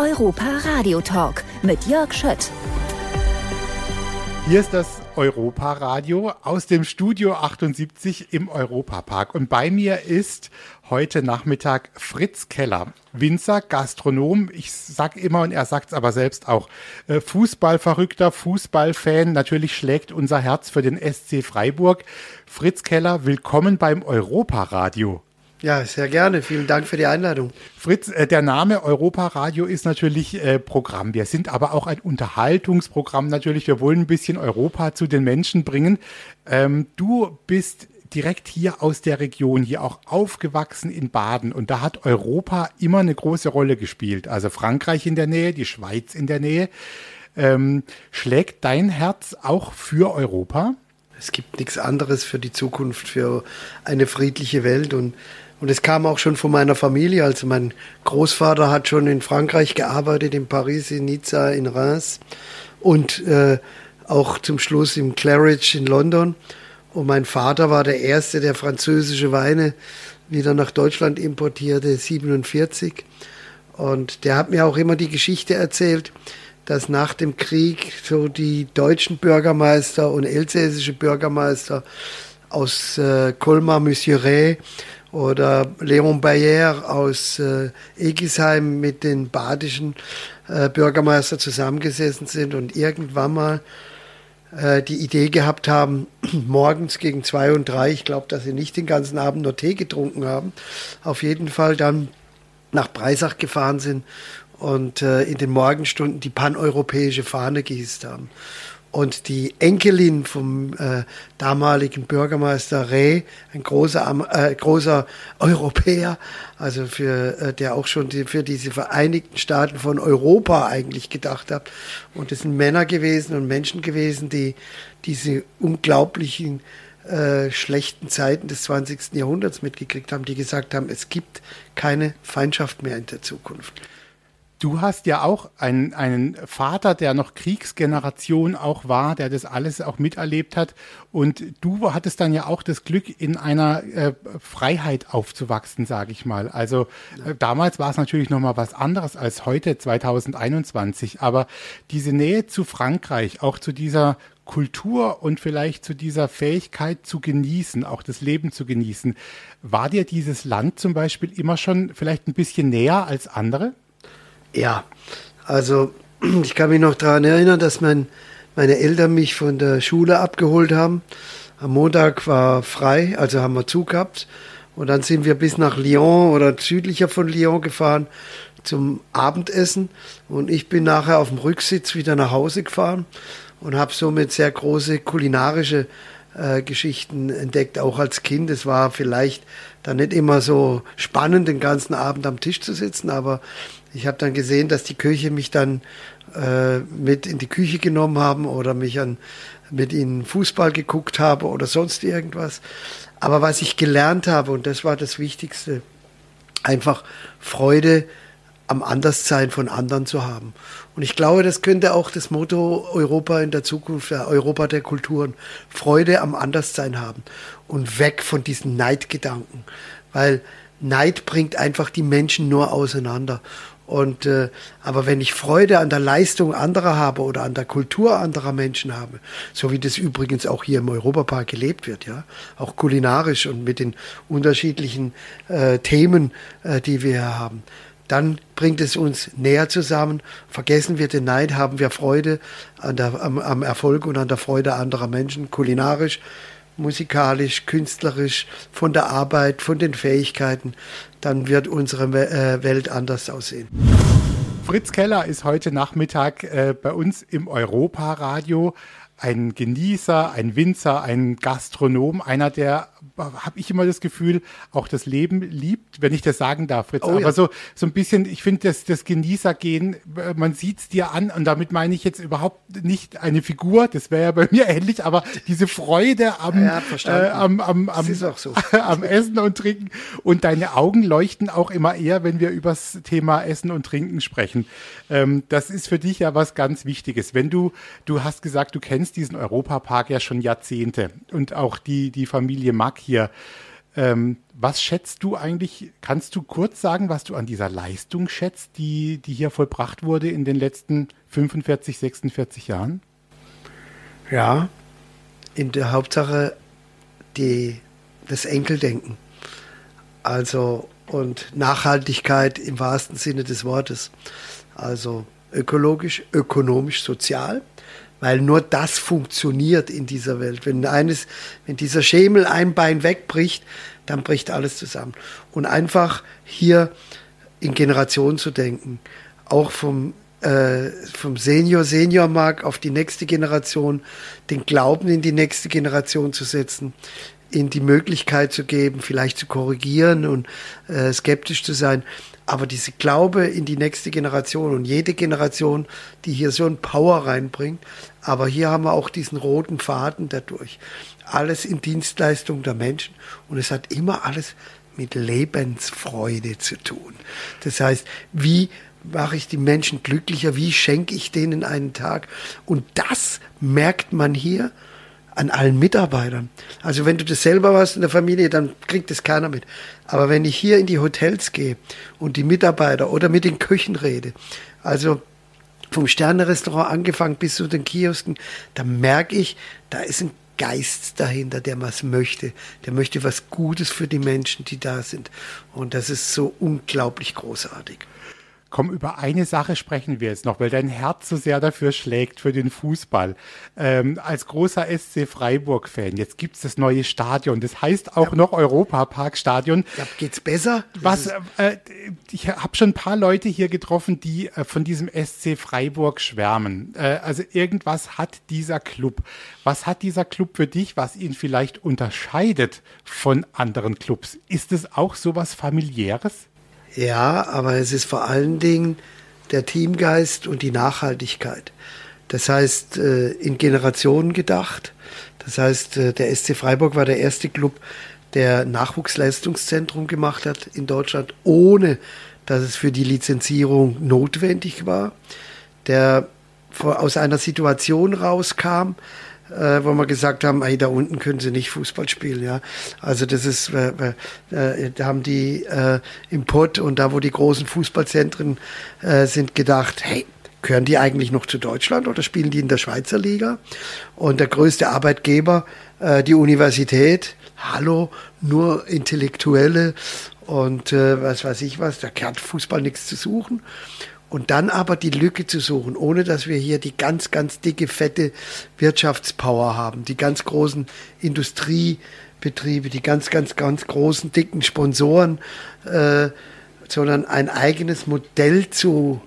Europa Radio Talk mit Jörg Schött. Hier ist das Europa Radio aus dem Studio 78 im Europapark. Und bei mir ist heute Nachmittag Fritz Keller, Winzer, Gastronom. Ich sag immer und er sagt es aber selbst auch. Äh, Fußballverrückter, Fußballfan. Natürlich schlägt unser Herz für den SC Freiburg. Fritz Keller, willkommen beim Europaradio. Ja, sehr gerne. Vielen Dank für die Einladung. Fritz, äh, der Name Europaradio ist natürlich äh, Programm. Wir sind aber auch ein Unterhaltungsprogramm natürlich. Wir wollen ein bisschen Europa zu den Menschen bringen. Ähm, du bist direkt hier aus der Region, hier auch aufgewachsen in Baden. Und da hat Europa immer eine große Rolle gespielt. Also Frankreich in der Nähe, die Schweiz in der Nähe. Ähm, schlägt dein Herz auch für Europa? Es gibt nichts anderes für die Zukunft, für eine friedliche Welt. Und und es kam auch schon von meiner Familie. Also mein Großvater hat schon in Frankreich gearbeitet, in Paris, in Nizza, in Reims und äh, auch zum Schluss im Claridge in London. Und mein Vater war der Erste, der französische Weine wieder nach Deutschland importierte, 47. Und der hat mir auch immer die Geschichte erzählt, dass nach dem Krieg so die deutschen Bürgermeister und elsässische Bürgermeister aus äh, Colmar, Mesurey oder Leon Bayer aus äh, Egisheim mit den badischen äh, Bürgermeister zusammengesessen sind und irgendwann mal äh, die Idee gehabt haben, morgens gegen zwei und drei, ich glaube, dass sie nicht den ganzen Abend nur Tee getrunken haben, auf jeden Fall dann nach Breisach gefahren sind und äh, in den Morgenstunden die paneuropäische Fahne gehisst haben. Und die Enkelin vom äh, damaligen Bürgermeister Reh, ein großer, äh, großer Europäer, also für, äh, der auch schon die, für diese Vereinigten Staaten von Europa eigentlich gedacht hat. Und es sind Männer gewesen und Menschen gewesen, die diese unglaublichen äh, schlechten Zeiten des 20. Jahrhunderts mitgekriegt haben, die gesagt haben, es gibt keine Feindschaft mehr in der Zukunft. Du hast ja auch einen, einen Vater, der noch Kriegsgeneration auch war, der das alles auch miterlebt hat. Und du hattest dann ja auch das Glück, in einer äh, Freiheit aufzuwachsen, sage ich mal. Also äh, damals war es natürlich noch mal was anderes als heute, 2021. Aber diese Nähe zu Frankreich, auch zu dieser Kultur und vielleicht zu dieser Fähigkeit zu genießen, auch das Leben zu genießen. War dir dieses Land zum Beispiel immer schon vielleicht ein bisschen näher als andere? Ja, also ich kann mich noch daran erinnern, dass mein, meine Eltern mich von der Schule abgeholt haben. Am Montag war frei, also haben wir Zug gehabt. Und dann sind wir bis nach Lyon oder südlicher von Lyon gefahren zum Abendessen. Und ich bin nachher auf dem Rücksitz wieder nach Hause gefahren und habe somit sehr große kulinarische äh, Geschichten entdeckt, auch als Kind. Es war vielleicht dann nicht immer so spannend, den ganzen Abend am Tisch zu sitzen, aber ich habe dann gesehen, dass die Köche mich dann äh, mit in die Küche genommen haben oder mich an, mit ihnen Fußball geguckt habe oder sonst irgendwas. Aber was ich gelernt habe, und das war das Wichtigste, einfach Freude am Anderssein von anderen zu haben. Und ich glaube, das könnte auch das Motto Europa in der Zukunft, Europa der Kulturen, Freude am Anderssein haben und weg von diesen Neidgedanken. Weil Neid bringt einfach die Menschen nur auseinander. Und äh, aber wenn ich Freude an der Leistung anderer habe oder an der Kultur anderer Menschen habe, so wie das übrigens auch hier im Europapark gelebt wird, ja, auch kulinarisch und mit den unterschiedlichen äh, Themen, äh, die wir hier haben, dann bringt es uns näher zusammen. Vergessen wir den Neid, haben wir Freude an der, am, am Erfolg und an der Freude anderer Menschen, kulinarisch musikalisch, künstlerisch, von der Arbeit, von den Fähigkeiten, dann wird unsere äh, Welt anders aussehen. Fritz Keller ist heute Nachmittag äh, bei uns im Europa-Radio. Ein Genießer, ein Winzer, ein Gastronom, einer, der habe ich immer das Gefühl, auch das Leben liebt, wenn ich das sagen darf, Fritz. Oh, Aber ja. so, so ein bisschen, ich finde, das, das Genießergehen, man sieht es dir an und damit meine ich jetzt überhaupt nicht eine Figur, das wäre ja bei mir ähnlich, aber diese Freude am, ja, äh, am, am, am, so. am Essen und Trinken und deine Augen leuchten auch immer eher, wenn wir über das Thema Essen und Trinken sprechen. Ähm, das ist für dich ja was ganz Wichtiges. Wenn du, du hast gesagt, du kennst diesen Europapark ja schon Jahrzehnte und auch die, die Familie Mack hier. Ähm, was schätzt du eigentlich, kannst du kurz sagen, was du an dieser Leistung schätzt, die, die hier vollbracht wurde in den letzten 45, 46 Jahren? Ja, in der Hauptsache die, das Enkeldenken. Also und Nachhaltigkeit im wahrsten Sinne des Wortes. Also ökologisch, ökonomisch, sozial, weil nur das funktioniert in dieser Welt. Wenn eines, wenn dieser Schemel ein Bein wegbricht, dann bricht alles zusammen. Und einfach hier in Generationen zu denken, auch vom äh, vom Senior, Senior-Mark auf die nächste Generation, den Glauben in die nächste Generation zu setzen, in die Möglichkeit zu geben, vielleicht zu korrigieren und äh, skeptisch zu sein. Aber diese Glaube in die nächste Generation und jede Generation, die hier so ein Power reinbringt, aber hier haben wir auch diesen roten Faden dadurch. Alles in Dienstleistung der Menschen und es hat immer alles mit Lebensfreude zu tun. Das heißt, wie mache ich die Menschen glücklicher, wie schenke ich denen einen Tag? Und das merkt man hier an allen Mitarbeitern. Also wenn du das selber warst in der Familie, dann kriegt das keiner mit. Aber wenn ich hier in die Hotels gehe und die Mitarbeiter oder mit den Köchen rede, also vom Sternerestaurant angefangen bis zu den Kiosken, da merke ich, da ist ein Geist dahinter, der was möchte. Der möchte was Gutes für die Menschen, die da sind. Und das ist so unglaublich großartig. Komm, über eine Sache sprechen wir jetzt noch, weil dein Herz so sehr dafür schlägt für den Fußball. Ähm, als großer SC Freiburg-Fan, jetzt gibt's das neue Stadion. Das heißt auch ja. noch Europapark-Stadion. Ja, geht's besser? Was, äh, ich habe schon ein paar Leute hier getroffen, die äh, von diesem SC Freiburg schwärmen. Äh, also irgendwas hat dieser Club. Was hat dieser Club für dich, was ihn vielleicht unterscheidet von anderen Clubs? Ist es auch sowas familiäres? Ja, aber es ist vor allen Dingen der Teamgeist und die Nachhaltigkeit. Das heißt, äh, in Generationen gedacht. Das heißt, äh, der SC Freiburg war der erste Club, der Nachwuchsleistungszentrum gemacht hat in Deutschland, ohne dass es für die Lizenzierung notwendig war. Der aus einer Situation rauskam, äh, wo wir gesagt haben, ey, da unten können sie nicht Fußball spielen. Ja, also das ist, äh, äh, da haben die äh, im Pott und da, wo die großen Fußballzentren äh, sind, gedacht, hey, gehören die eigentlich noch zu Deutschland oder spielen die in der Schweizer Liga? Und der größte Arbeitgeber, äh, die Universität, hallo, nur Intellektuelle und äh, was weiß ich was, da kehrt Fußball nichts zu suchen. Und dann aber die Lücke zu suchen, ohne dass wir hier die ganz, ganz dicke, fette Wirtschaftspower haben, die ganz großen Industriebetriebe, die ganz, ganz, ganz großen, dicken Sponsoren, äh, sondern ein eigenes Modell zu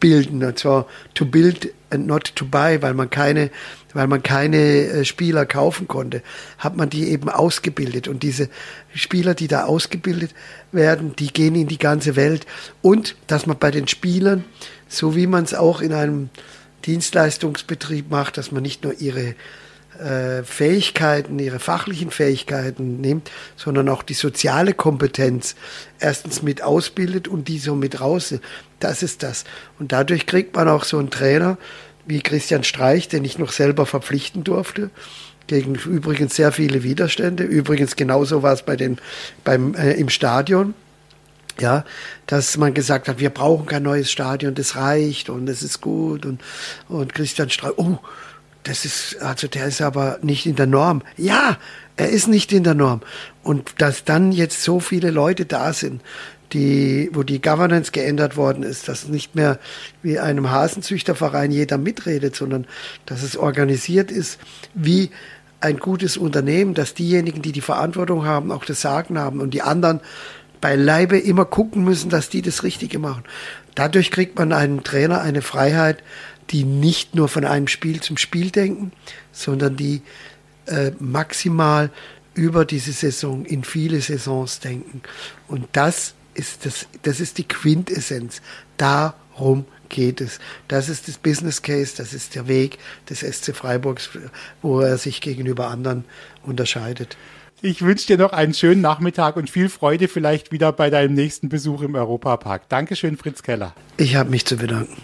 bilden, und zwar to build and not to buy, weil man keine, weil man keine äh, Spieler kaufen konnte, hat man die eben ausgebildet. Und diese Spieler, die da ausgebildet werden, die gehen in die ganze Welt. Und dass man bei den Spielern, so wie man es auch in einem Dienstleistungsbetrieb macht, dass man nicht nur ihre äh, Fähigkeiten, ihre fachlichen Fähigkeiten nimmt, sondern auch die soziale Kompetenz erstens mit ausbildet und die so mit raus. Das ist das. Und dadurch kriegt man auch so einen Trainer wie Christian Streich, den ich noch selber verpflichten durfte gegen übrigens sehr viele Widerstände. Übrigens genauso war es bei den, beim, äh, im Stadion. Ja, dass man gesagt hat, wir brauchen kein neues Stadion, das reicht und es ist gut und, und Christian Streich, oh, das ist, also der ist aber nicht in der Norm. Ja, er ist nicht in der Norm. Und dass dann jetzt so viele Leute da sind, die, wo die Governance geändert worden ist, dass nicht mehr wie einem Hasenzüchterverein jeder mitredet, sondern dass es organisiert ist wie ein gutes Unternehmen, dass diejenigen, die die Verantwortung haben, auch das Sagen haben und die anderen beileibe immer gucken müssen, dass die das Richtige machen. Dadurch kriegt man einen Trainer eine Freiheit, die nicht nur von einem Spiel zum Spiel denken, sondern die äh, maximal über diese Saison in viele Saisons denken. Und das ist das, das ist die Quintessenz. Darum geht es. Das ist das Business Case, das ist der Weg des SC Freiburgs, wo er sich gegenüber anderen unterscheidet. Ich wünsche dir noch einen schönen Nachmittag und viel Freude vielleicht wieder bei deinem nächsten Besuch im Europapark. Dankeschön, Fritz Keller. Ich habe mich zu bedanken.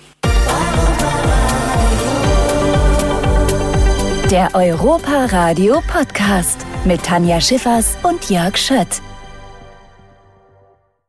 Der Europa Radio Podcast. mit Tanja Schiffers und Jörg Schött.